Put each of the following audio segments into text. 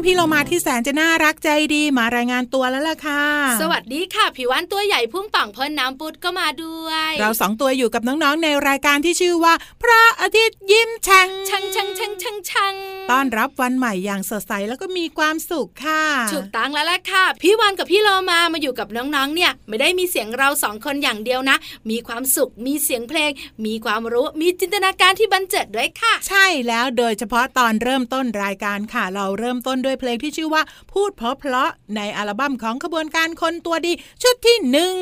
องพี่เรามาที่แสนจะน่ารักใจดีมารายงานตัวแล้วล่ะค่ะ สวัสดีค่ะ ผิววันตัวใหญ่พุ่งป่องพ่นน้ำปุดก็มาด้วย เราสองตัวอยู่กับน้องๆในรายการที่ชื่อว่า พระอาทิตย์ยิ้มแฉ่งชังชังชังชังชังต้อนรับวันใหม่อย่างสดใสแล้วก็มีความสุขค่ะถูกตั้งแล้วล่ะค่ะ พี่วันกับพี่โลมามาอยู่กับน้องๆ เนี่ย ไม่ได้มีเสียงเราสองคนอย่างเดียวนะ มีความสุขมีเสียงเพลง มีความรู้มีจินตนาการที่บันเจิดด้วยค่ะ ใช่แล้วโดยเฉพาะตอนเริ่มต้นรายการค่ะ เราเริ่มต้นด้วยเพลงที่ชื่อว่า พูดเพราะเพราะๆในอัลบั้มของขบวนการคนตัวดี ชุดที่หนึ่ง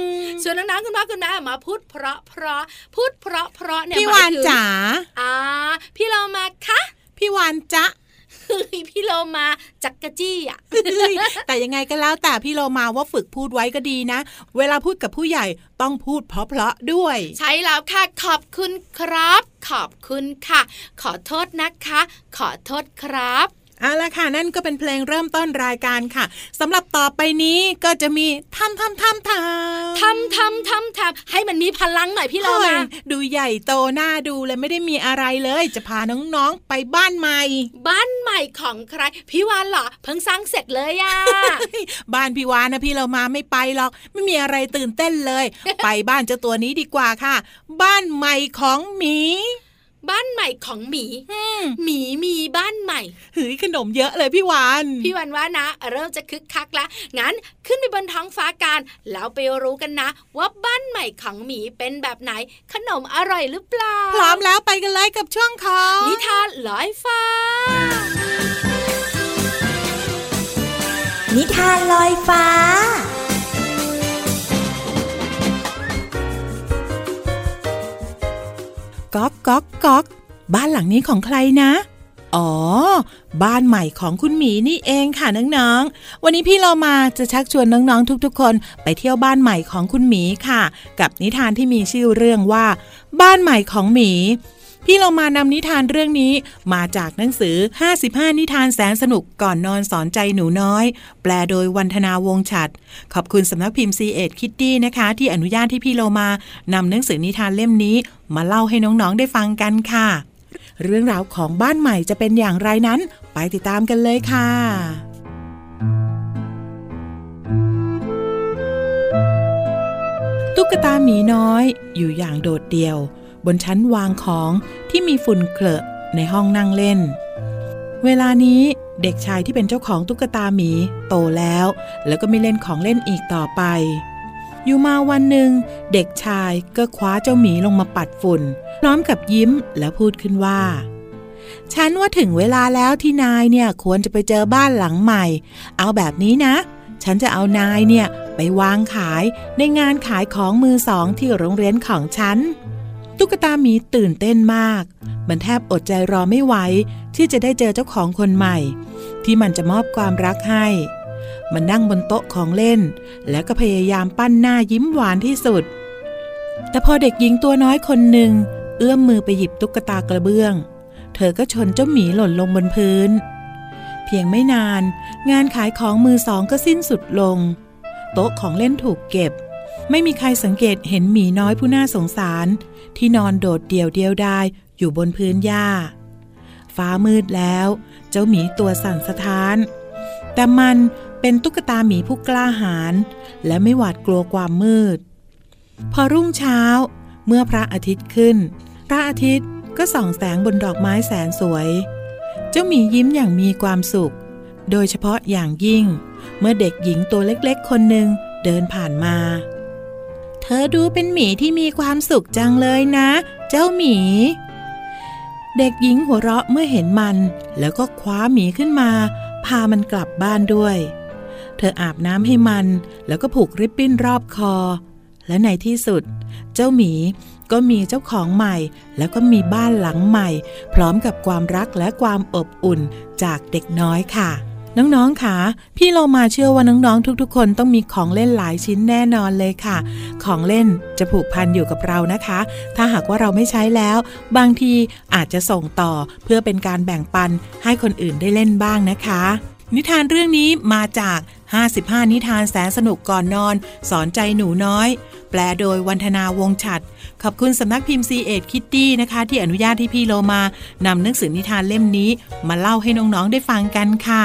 ส่วนน้องๆคุณพ่อคุณแม่มาพูดเพราะเพราะพูดเพราะเพราะเนี่ยพี่หมยวานถึงจ๋าอ่า พี่โลมาคะพี่วานจ๊ะเฮ้ยพี่โลมาจักกะจี้อะแต่ยังไงก็แล้วแต่พี่โลมาว่าฝึกพูดไว้ก็ดีนะ เวลาพูดกับผู้ใหญ่ต้องพูดเพราะๆด้วย ใช่แล้วค่ะขอบคุณครับ ขอบคุณค่ะ ขอโทษนะคะ ขอโทษครับ เอาละค่ะนั่นก็เป็นเพลงเริ่มต้นรายการค่ะสำหรับต่อไปนี้ก็จะมีทำทำทำทำทำทำทำทำให้มันมีพลังหน่อยพี่โลโอ้ยมาดูใหญ่โตหน้าดูเลยไม่ได้มีอะไรเลย จะพาน้องๆไปบ้านใหม่ บ้านใหม่ของใครพี่วานเหรอเพิ่งสร้างเสร็จเลยอะบ้านพี่วานนะพี่เรามาไม่ไปหรอกไม่มีอะไรตื่นเต้นเลย ไปบ้านเจ้าตัวนี้ดีกว่าค่ะ บ้านใหม่ของหมี บ้านใหม่ของหมีอืมหมีมีบ้านใหม่หืยขนมเยอะเลยพี่วานพี่วันว่านะ เริ่มจะคึกคักละงั้นขึ้นไปบนท้องฟ้ากันแล้วไปรู้กันนะ ว่าบ้านใหม่ของหมีเป็นแบบไหน ขนมอร่อยหรือเปล่าพร้อมแล้วไปกันเลยกับช่วงของนิทานลอยฟ้า นิทานลอยฟ้า ก๊อกก๊อกก๊อกบ้านหลังนี้ของใครนะอ๋อ บ้านใหม่ของคุณหมีนี่เองค่ะน้องๆ วันนี้พี่เรามาจะชักชวนน้องๆทุกๆ คนไปเที่ยวบ้านใหม่ของคุณหมีค่ะ กับนิทานที่มีชื่อเรื่องว่า บ้านใหม่ของหมี พี่เรามานำนิทานเรื่องนี้มาจากหนังสือ 55 นิทานแสนสนุกก่อนนอนสอนใจหนูน้อย แปลโดยวันธนาวงฉัด ขอบคุณสำนักพิมพ์ c ีเอ็ดคิตตี้นะคะ ที่อนุญาตที่พี่เรามานำหนังสือนิทานเล่มนี้ มาเล่าให้น้องๆได้ฟังกันค่ะ เรื่องราวของบ้านใหม่จะเป็นอย่างไรนั้น ไปติดตามกันเลยค่ะตุ๊กตาหมีน้อยอยู่อย่างโดดเดี่ยว บนชั้นวางของที่มีฝุ่นเคลอะในห้องนั่งเล่น เวลานี้เด็กชายที่เป็นเจ้าของตุ๊กตาหมี โตแล้ว แล้วก็ไม่เล่นของเล่นอีกต่อไป อยู่มาวันหนึ่ง เด็กชายก็คว้าเจ้าหมีลงมาปัดฝุ่น พร้อมกับยิ้มและพูดขึ้นว่าฉันว่าถึงเวลาแล้วที่นายเนี่ยควรจะไปเจอบ้านหลังใหม่ เอาแบบนี้นะ ฉันจะเอานายเนี่ยไปวางขายในงานขายของมือสองที่โรงเรียนของฉัน ตุ๊กตาหมีตื่นเต้นมาก มันแทบอดใจรอไม่ไหวที่จะได้เจอเจ้าของคนใหม่ ที่มันจะมอบความรักให้ มันนั่งบนโต๊ะของเล่น แล้วก็พยายามปั้นหน้ายิ้มหวานที่สุด แต่พอเด็กหญิงตัวน้อยคนหนึ่ง เอื้อมมือไปหยิบตุ๊กตากระเบื้อง เธอก็ชนเจ้าหมีหล่นลงบนพื้น เพียงไม่นาน งานขายของมือสองก็สิ้นสุดลง โต๊ะของเล่นถูกเก็บ ไม่มีใครสังเกตเห็นหมีน้อยผู้น่าสงสาร ที่นอนโดดเดี่ยวเดียวดายอยู่บนพื้นหญ้า ฟ้ามืดแล้ว เจ้าหมีตัวสั่นสะท้าน แต่มันเป็นตุ๊กตาหมีผู้กล้าหาญและไม่หวาดกลัวความมืด พอรุ่งเช้าเมื่อพระอาทิตย์ขึ้น พระอาทิตย์ก็ส่องแสงบนดอกไม้แสนสวย เจ้าหมียิ้มอย่างมีความสุข โดยเฉพาะอย่างยิ่ง เมื่อเด็กหญิงตัวเล็กๆ คนหนึ่งเดินผ่านมา ธอดูเป็นหมีที่มีความสุขจังเลยนะ เจ้าหมี เด็กหญิงหัวเราะเมื่อเห็นมัน แล้วก็คว้าหมีขึ้นมา พามันกลับบ้านด้วย เธออาบน้ำให้มัน แล้วก็ผูกริบบิ้นรอบคอ และในที่สุด เจ้าหมีก็มีเจ้าของใหม่ แล้วก็มีบ้านหลังใหม่ พร้อมกับความรักและความอบอุ่นจากเด็กน้อยค่ะ น้องๆค่ะ พี่เรามาเชื่อว่าน้องๆทุกๆ คนต้องมีของเล่นหลายชิ้นแน่นอนเลยค่ะ ของเล่นจะผูกพันอยู่กับเรานะคะ ถ้าหากว่าเราไม่ใช้แล้ว บางทีอาจจะส่งต่อเพื่อเป็นการแบ่งปันให้คนอื่นได้เล่นบ้างนะคะ นิทานเรื่องนี้มาจาก 55 นิทานแสนสนุกก่อนนอน สอนใจหนูน้อย แปลโดยวันธนาวงฉัดขอบคุณสำนักพิมพ์ C ีเอ็ดคิตตี้นะคะ ที่อนุญาตให้พี่โลมานำหนังสือนิทานเล่มนี้ มาเล่าให้น้องๆได้ฟังกันค่ะ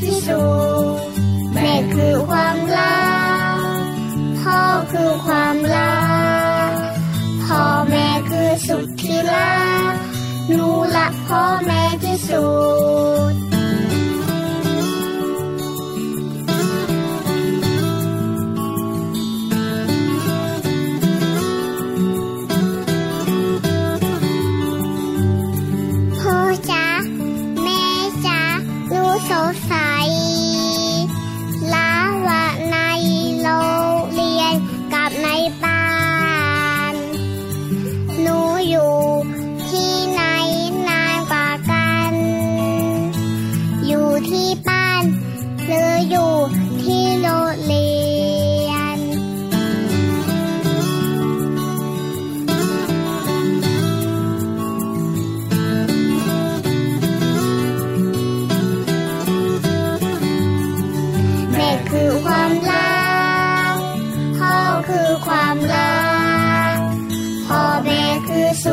ที่สูงแม่คือความรักพ่อคือความรักพ่อแม่คือสุดที่รักหนูรักพ่อแม่ที่สุด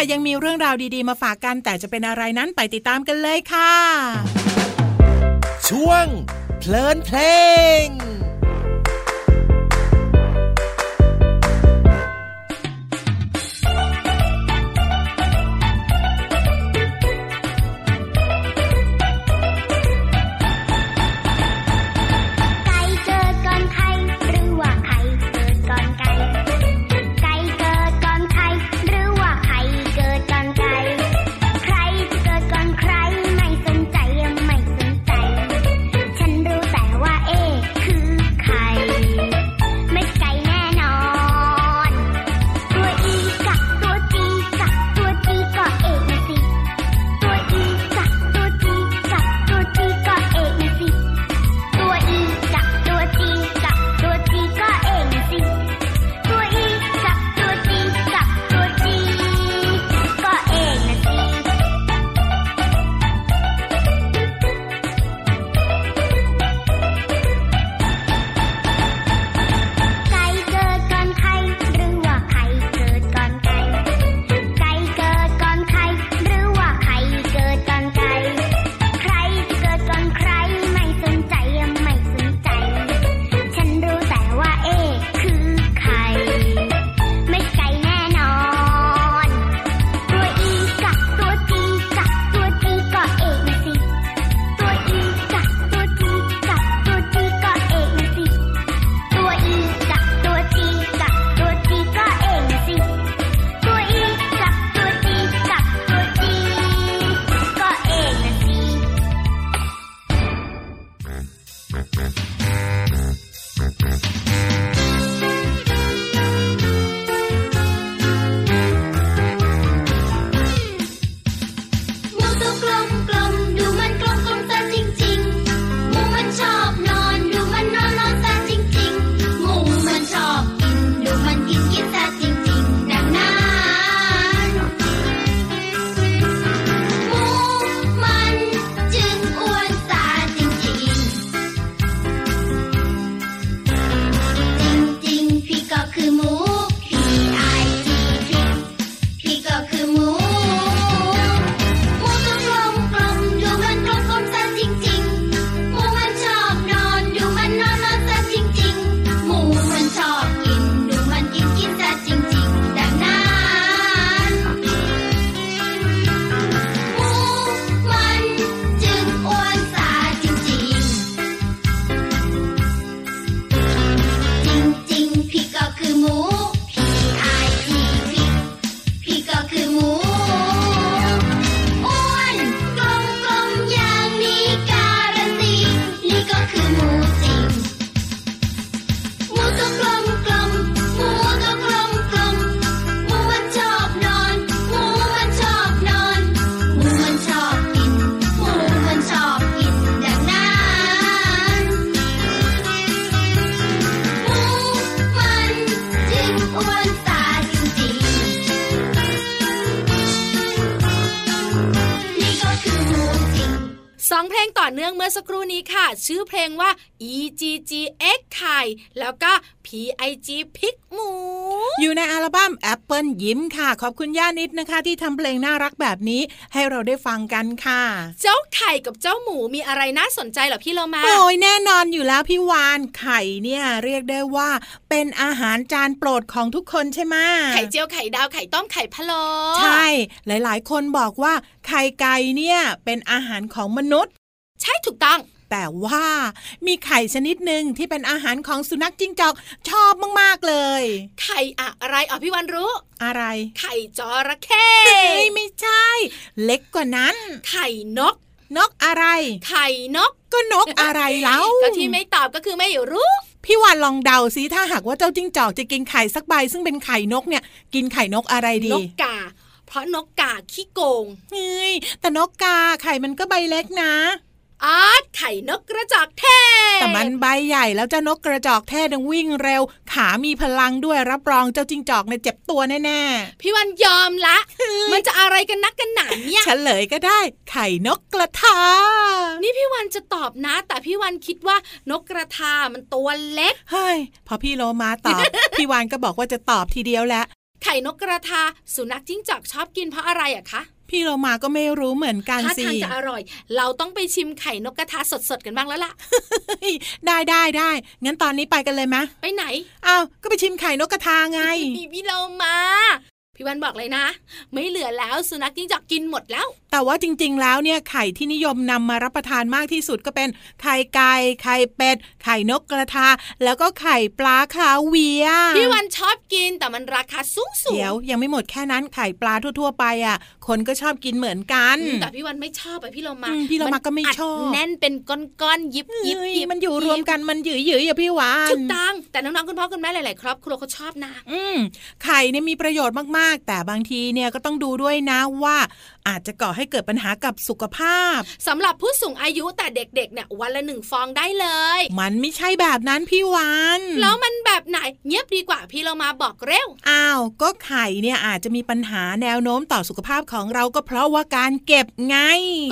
ค่ะ ยังมีเรื่องราวดีๆ มาฝากกัน แต่จะเป็นอะไรนั้นไปติดตามกันเลยค่ะ ช่วงเพลินเพลง อสักครู่นี้ค่ะ ชื่อเพลงว่า E G G X ไข่แล้วก็ P I G พิกหมู อยู่ในอัลบั้มแอปเปิลยิ้มค่ะ ขอบคุณย่านิดนะคะ ที่ทำเพลงน่ารักแบบนี้ ให้เราได้ฟังกันค่ะ เจ้าไข่กับเจ้าหมูมีอะไรน่าสนใจเหรอพี่เรามา โอ้ยแน่นอนอยู่แล้วพี่วานไข่เนี่ยเรียกได้ว่า เป็นอาหารจานโปรดของทุกคนใช่ไหมไข่เจียวไข่ดาวไข่ต้มไข่พะโล้ใช่ หลาย ๆ คนบอกว่าไข่ไก่เนี่ยเป็นอาหารของมนุษย์ใช่ถูกต้อง แต่ว่ามีไข่ชนิดหนึ่งที่เป็นอาหารของสุนัขจิ้งจอกชอบมากๆเลย ไข่อะไรอ๋อพี่วันรู้ อะไร ไข่จระเข้เฮ้ยไม่ใช่ เล็กกว่านั้น ไข่นกนกอะไร ไข่นกก็นกอะไรแล้วก็ที่ไม่ตอบก็คือไม่รู้พี่วานลองเดาซิถ้าหากว่าเจ้าจิ้งจอกจะกินไข่สักใบ ซึ่งเป็นไข่นกเนี่ย กินไข่นกอะไรดีนกกาเพราะนกกาขี้โกงเฮ้ยแต่นกกาไข่มันก็ใบเล็กนะ อาร์ตไข่นกกระจอกเทศ แต่มันใบใหญ่แล้วเจ้านกกระจอกแท้ดังวิ่งเร็ว ขามีพลังด้วยรับรองเจ้าจิ้งจอกเนี่ยเจ็บตัวแน่พี่วันยอมละ มันจะอะไรกันนักกันหนาเนี่ยๆเฉลยก็ได้ ไข่นกกระทา นี่พี่วันจะตอบนะ แต่พี่วันคิดว่านกกระทามันตัวเล็ก เฮ้ย พอพี่โลมาตอบ พี่วานก็บอกว่าจะตอบทีเดียวแหละไข่นกกระทา สุนัขจิ้งจอกชอบกินเพราะอะไรอะคะ พี่โลมาก็ไม่รู้เหมือนกันถ้าสิทางจะอร่อย เราต้องไปชิมไข่นกกระทาสดๆกันบ้างแล้วล่ะเฮ้ยได้ได้ได้งั้นตอนนี้ไปกันเลยไหมไปไหนอ้าวก็ไปชิมไข่นกกระทาไงพี่พี่เรามาพี่วันบอกเลยนะ ไม่เหลือแล้วสุนัขจิ้งจอกกินหมดแล้วแต่ว่าจริง ๆ แล้วเนี่ยไข่ที่นิยมนำมารับประทานมากที่สุดก็เป็นไข่ไก่ไข่เป็ด ไข่นกกระทา แล้วก็ไข่ปลาคาเวียร์พี่วันชอบกินแต่มันราคาสูงสูงเดี๋ยวยังไม่หมดแค่นั้นไข่ปลาทั่ว ๆ ไปอะ คนก็ชอบกินเหมือนกันแต่พี่วันไม่ชอบอะพี่เรามาอืมพี่เรามาก็ไม่อัดชอบแน่นเป็นก้อนๆยิบยิบเฮ้ยยิบมันอยู่รวมกันมันหยืยๆอย่าพี่หวานถูกต้องแต่น้องๆคุณพ่อคุณแม่หลายๆครอบครัวเขาชอบนะอืมไข่เนี่ยมีประโยชน์มากๆ แต่บางทีเนี่ยก็ต้องดูด้วยนะว่า อาจจะก่อให้เกิดปัญหากับสุขภาพสำหรับผู้สูงอายุแต่เด็กๆเนี่ยวันละหนึ่งฟองได้เลย มันไม่ใช่แบบนั้นพี่วานแล้วมันแบบไหนเงียบดีกว่าพี่เรามาบอกเร็วอ้าวก็ไข่เนี่ยอาจจะมีปัญหาแนวโน้มต่อสุขภาพของเราก็เพราะว่าการเก็บไง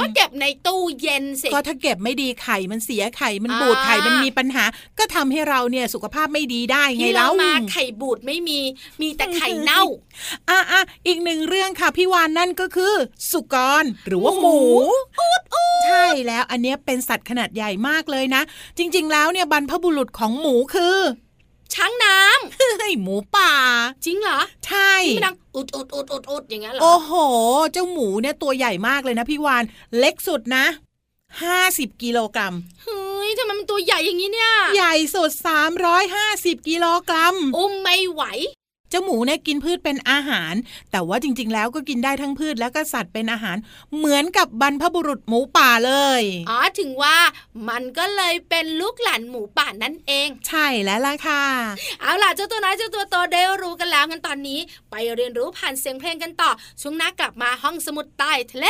ก็เก็บในตู้เย็นสิก็ถ้าเก็บไม่ดีไข่มันเสียไข่มันอ่าบูดไข่มันมีปัญหา ก็ทำให้เราเนี่ยสุขภาพไม่ดีได้ไงพี่แล้เราวมาไข่บูดไม่มีมีแต่ไข่เน่าอะอะอีกหนึ่งเรื่องค่ะพี่วานนั่นก็คือสุกร หรือว่าหมูใช่แล้วอันเนี้ยเป็นสัตว์ขนาดใหญ่มากเลยนะ จริง ๆ แล้วเนี่ยบรรพบุรุษของหมูคือช้างน้ำเฮ้ยหมูป่า จริงเหรอ ใช่ที่มันดังอุดอุดอุดอุดอุดอย่างเงี้ยเหรอ โอ้โห เจ้าหมูเนี่ยตัวใหญ่มากเลยนะพี่วาน เล็กสุดนะ50กิโลกรัม เฮ้ยทำไมมันตัวใหญ่อย่างนี้เนี่ย ใหญ่สุด350กิโลกรัม อุ้มไม่ไหว เจ้าหมูเนี่ยกินพืชเป็นอาหาร แต่ว่าจริง ๆ แล้วก็กินได้ทั้งพืชแล้วก็สัตว์เป็นอาหาร เหมือนกับบรรพบุรุษหมูป่าเลยอ๋อถึงว่ามันก็เลยเป็นลูกหลานหมูป่านั่นเอง ใช่แล้วล่ะค่ะ เอาล่ะเจ้าตัวน้อยเจ้าตัวโตได้รู้กันแล้วกันตอนนี้ ไปเรียนรู้ผ่านเสียงเพลงกันต่อช่วงหน้ากลับมาห้องสมุดใต้ทะเล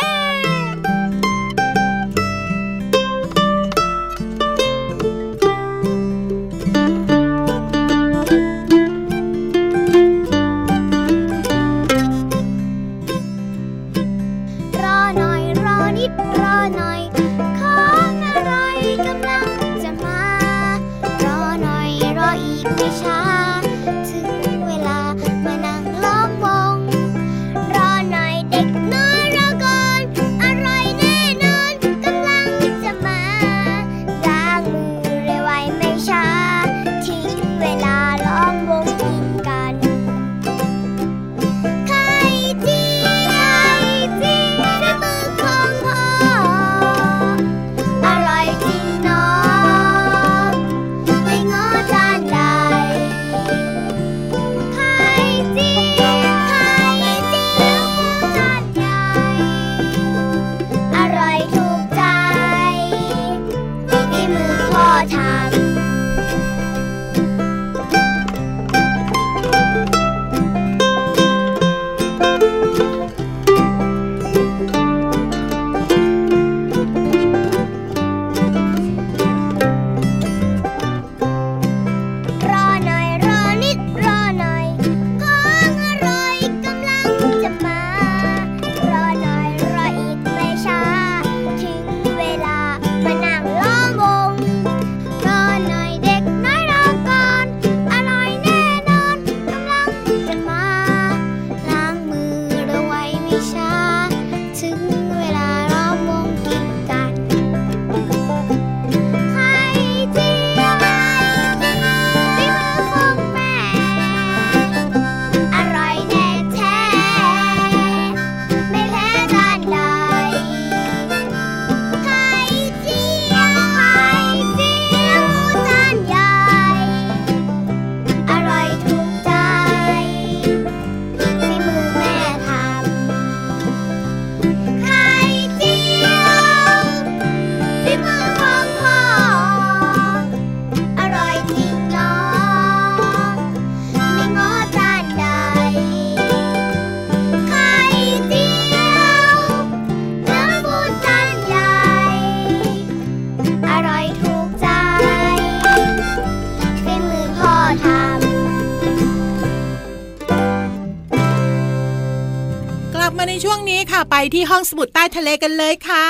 ไปที่ห้องสมุดใต้ทะเลกันเลยค่ะ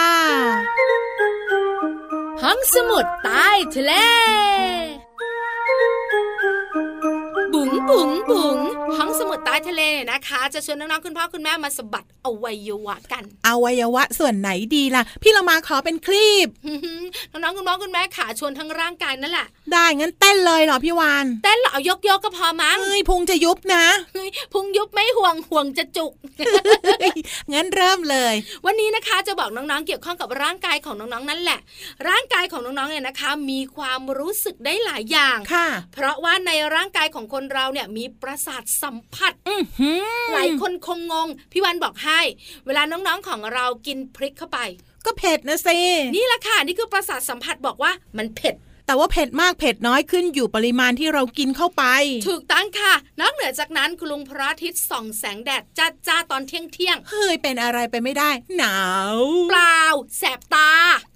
ห้องสมุดใต้ทะเล บุ๋งบุ๋งบุ๋งห้องสมุดใต้ทะเลเนี่ยนะคะ จะชวนน้องๆคุณพ่อคุณแม่มาสบัดอวัยวะกัน อวัยวะส่วนไหนดีล่ะ พี่เรามาขอเป็นคลิปน้องๆคุณพ่อคุณแม่ขาชวนทั้งร่างกายนั่นแหละได้งั้นเต้นเลยเหรอพี่วานเต้นเหรอเอายกๆก็พอมั้งเอ้ยพุงจะยุบนะเฮ้ยพุงยุบไม่ห่วงห่วงจะจุกงั้นเริ่มเลย วันนี้นะคะจะบอกน้องๆเกี่ยวข้องกับร่างกายของน้องๆนั่นแหละ ร่างกายของน้องๆเนี่ยนะคะ มีความรู้สึกได้หลายอย่างค่ะ เพราะว่าในร่างกายของคนเราเนี่ยมีประสาทสัมผัสอื้อหือหลายคนคงงง พี่วันบอกให้ เวลาน้องๆของเรากินพริกเข้าไป ก็เผ็ดนะสินี่แหละค่ะนี่คือประสาทสัมผัสบอกว่ามันเผ็ด แต่ว่าเผ็ดมากเผ็ดน้อยขึ้นอยู่ปริมาณที่เรากินเข้าไป ถูกต้องค่ะ นอกเหนือจากนั้นคุณลุงพระอาทิตย์ส่องแสงแดดจ้าจ้าๆตอนเที่ยงเที่ยงเฮ้ยเป็นอะไรไปไม่ได้ หนาวๆเปล่าแสบตา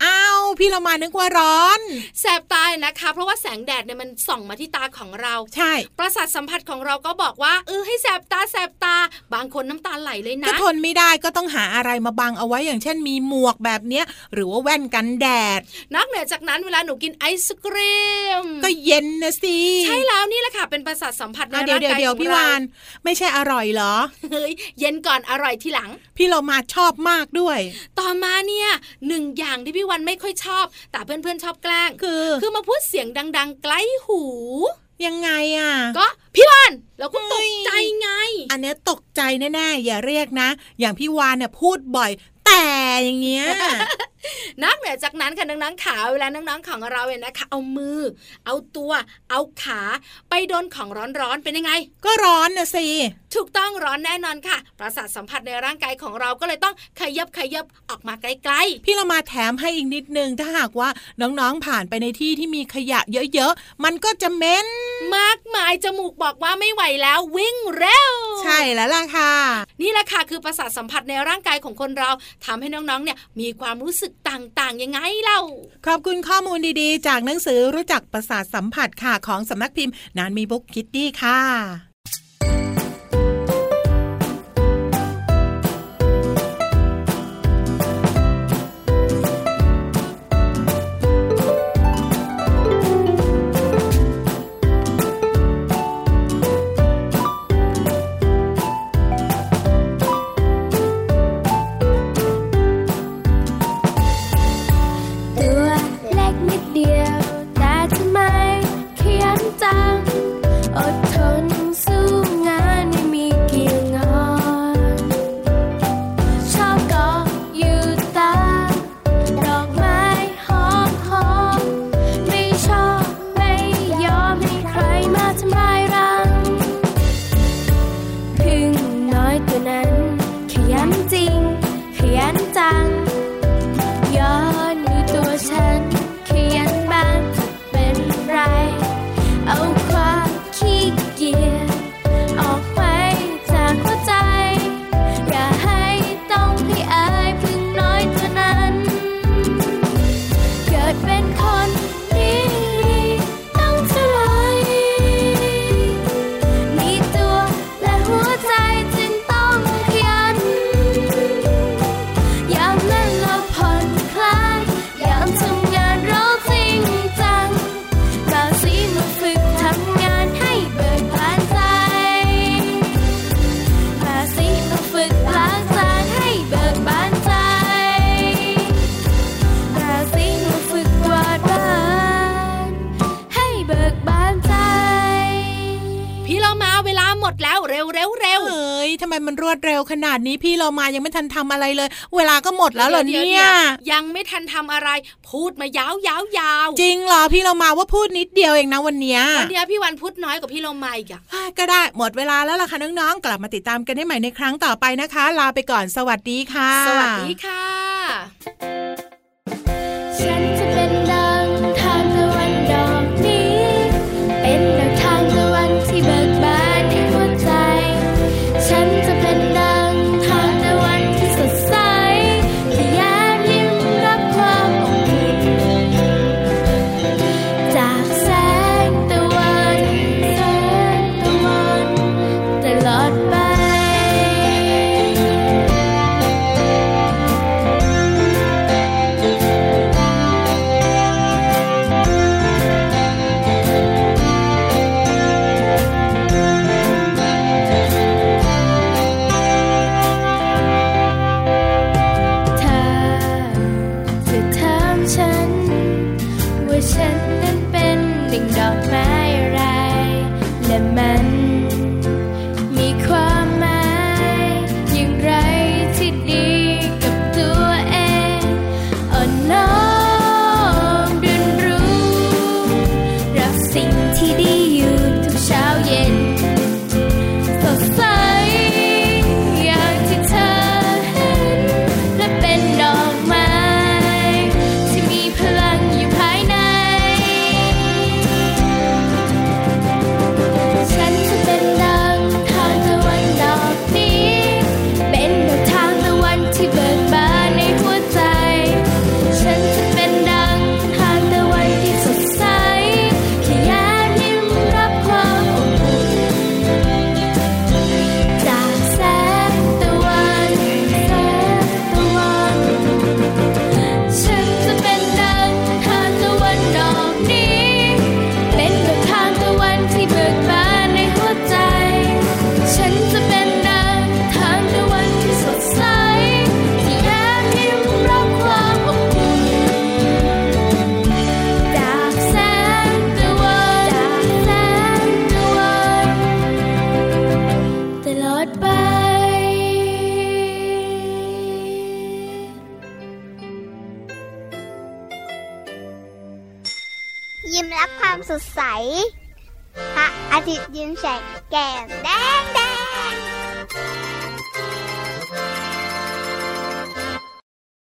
อ้าวพี่เรามานึกว่าร้อน แสบตานะคะ เพราะว่าแสงแดดเนี่ยมันส่องมาที่ตาของเรา ใช่ ประสาทสัมผัสของเราก็บอกว่าเออให้แสบตาแสบตา บางคนน้ำตาไหลเลยก็นะทนไม่ได้ก็ต้องหาอะไรมาบังเอาไว้อย่างเช่นมีหมวกแบบเนี้ยหรือว่าแว่นกันแดด นอกเหนือจากนั้นเวลาหนูกินไอศกรีม ก็เย็นนะสิ ใช่แล้วนี่แหละค่ะ เป็นประสาทสัมผัสในอะเดี๋ยร่าวงเดี๋ยวกายเดี๋ยวของพี่เราวาน ไม่ใช่อร่อยเหรอ เฮ้ย เย็นก่อนอร่อยทีหลัง พี่เรามาชอบมากด้วย ต่อมาเนี่ยหนึ่งอย่างที่พี่วันไม่ค่อยชอบ แต่เพื่อนๆชอบแกล้งคือ คือมาพูดเสียงดัง ๆ ใกล้หูยังไงอะ ก็พี่วันเราก็ตเฮ้กยใจไง อันเนี้ยตกใจแน่ๆอย่าเรียกนะ อย่างพี่วานเนี่ยพูดบ่อย แต่อย่างเงี้ยนอกเหนือจากนั้นค่ะน้องๆขาเวลาน้องๆของเราเนี่ยนะคะ เอามือ เอาตัว เอาขาไปโดนของร้อนๆเป็นยังไง ก็ร้อนนะสิถูกต้องร้อนแน่นอนค่ะ ประสาทสัมผัสในร่างกายของเราก็เลยต้องขยับขยับออกมาไกลพี่เรามาแถมให้อีกนิดนึงถ้าหากว่าน้องๆผ่านไปในที่ที่มีขยะเยอะๆ มันก็จะเหม็นๆมากมายจมูกบอกว่าไม่ไหวแล้ววิ่งเร็ว ใช่แล้วล่ะค่ะ นี่แหละค่ะคือประสาทสัมผัสในร่างกายของคนเราทำให้น้องๆเนี่ยมีความรู้สึกต่างๆ ยังไงเล่า ขอบคุณข้อมูลดีๆ จากหนังสือรู้จักประสาทสัมผัสค่ะของสำนักพิมพ์นานมีบุ๊กคิตตี้ค่ะ มายังไม่ทันทำอะไรเลย เวลาก็หมดแล้วเหรอดี๋วเนี่ยดี๋วยังไม่ทันทำอะไร พูดมายาวยาวยาวจริงเหรอพี่เรามาว่าพูดนิดเดียวเองนะวันเนี้ยวันเนี้ยพี่วันพูดน้อยกว่าพี่เรามาอีกอะอะก็ได้หมดเวลาแล้วล่ะค่ะน้องๆกลับมาติดตามกันได้ใหม่ในครั้งต่อไปนะคะ ลาไปก่อนสวัสดีค่ะ สวัสดีค่ะ